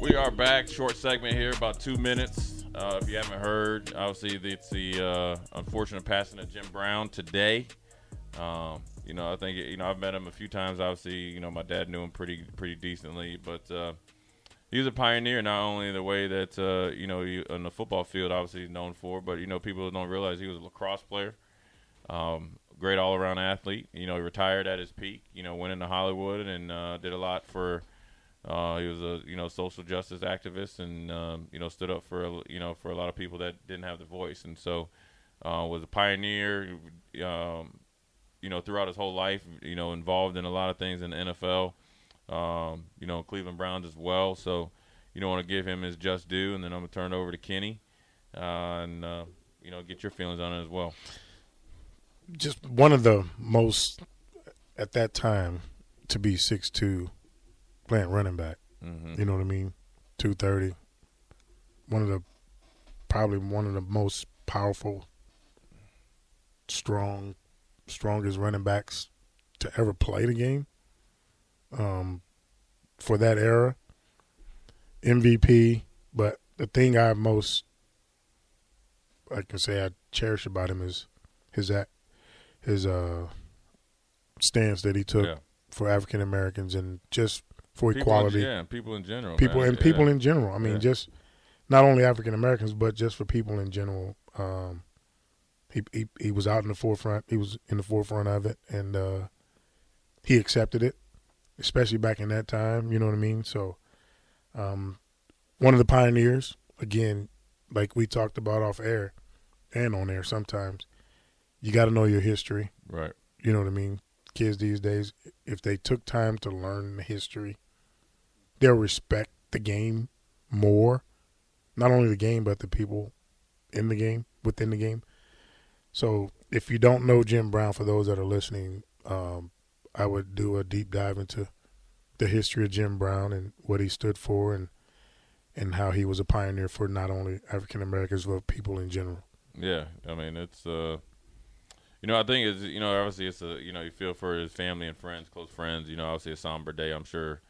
We are back. Short segment here, about two minutes. Uh, if you haven't heard, obviously it's the uh, unfortunate passing of Jim Brown today. Um, you know, I think you know I've met him a few times. Obviously, you know my dad knew him pretty pretty decently, but uh, he was a pioneer not only in the way that uh, you know he, on the football field, obviously he's known for, but you know people don't realize he was a lacrosse player. Um, great all around athlete. You know, he retired at his peak. You know, went into Hollywood and uh, did a lot for uh, he was a you know social justice activist and um, you know stood up for you know for a lot of people that didn't have the voice and so uh, was a pioneer. Um, you know throughout his whole life, you know involved in a lot of things in the NFL. Um, you know Cleveland Browns as well. So you don't want to give him his just due, and then I'm gonna turn it over to Kenny uh, and uh, you know get your feelings on it as well. Just one of the most at that time to be six two playing running back. Mm-hmm. You know what I mean? Two thirty. One of the probably one of the most powerful, strong, strongest running backs to ever play the game. Um, for that era, MVP. But the thing I most I can say I cherish about him is his act, his uh stance that he took Yeah. for African Americans and just for People in- equality. yeah, people in general. people man. and people in general. I mean, Yeah. just not only African Americans, but just for people in general. Um, he, he he was out in the forefront. He was in the forefront of it, and uh, he accepted it, especially back in that time. You know what I mean? So, um, one of the pioneers. Again, like we talked about off air and on air. Sometimes you got to know your history. right. You know what I mean? Kids these days, if they took time to learn the history, they'll respect the game more. Not only the game, but the people in the game, within the game. So if you don't know Jim Brown, for those that are listening, um, I would do a deep dive into the history of Jim Brown and what he stood for and and how he was a pioneer for not only African Americans but people in general. Yeah, I mean it's uh, you know I think it's you know obviously it's a you know you feel for his family and friends, close friends. You know obviously a somber day. I'm sure.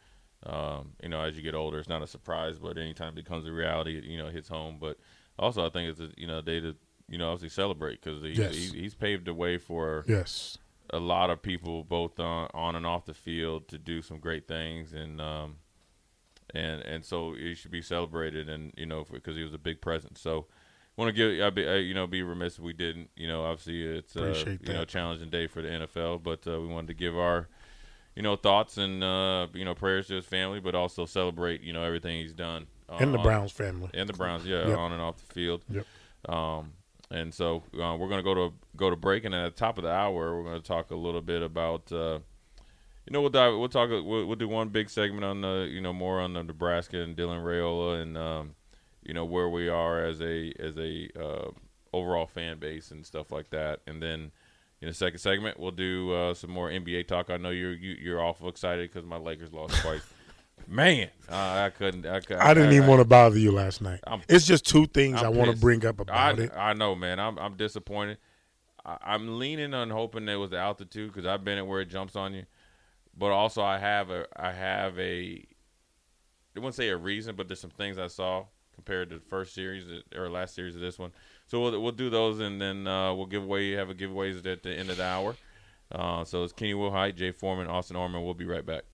Um, you know as you get older, it's not a surprise, but anytime it becomes a reality, it, you know it hits home. But also I think it's a you know a day to you know obviously celebrate because he, Yes. he, he's paved the way for Yes. a lot of people both on, on and off the field to do some great things and um and and so he should be celebrated and you know because he was a big presence so want to give I be I, you know be remiss if we didn't you know obviously it's uh, Appreciate you know challenging day for the NFL but uh, we wanted to give our you know thoughts and uh you know prayers to his family but also celebrate you know everything he's done uh, And the Browns family. and the Browns, yeah, Yep. on and off the field. Yep. Um, and so uh, we're going to go to go to break, and at the top of the hour, we're going to talk a little bit about. Uh, you know, we'll dive, we'll talk. We'll, we'll do one big segment on the, you know, more on the Nebraska and Dylan Raiola, and um, you know where we are as a as a uh, overall fan base and stuff like that. And then in the second segment, we'll do uh, some more NBA talk. I know you're you, you're awful excited because my Lakers lost twice. Man, uh, I couldn't. I, I didn't even want to bother you last night. I'm- it's just two things I'm I want to bring up I, about it. I know, man. I'm I'm disappointed. I, I'm leaning on hoping it was the altitude because I've been at where it jumps on you, but also I have a I have a I wouldn't say a reason, but there's some things I saw compared to the first series or last series of this one. So we'll we'll do those and then uh, we'll give away have a giveaways at the end of the hour. Uh, so it's Kenny Wilhite, Jay Foreman, Austin Orman. We'll be right back.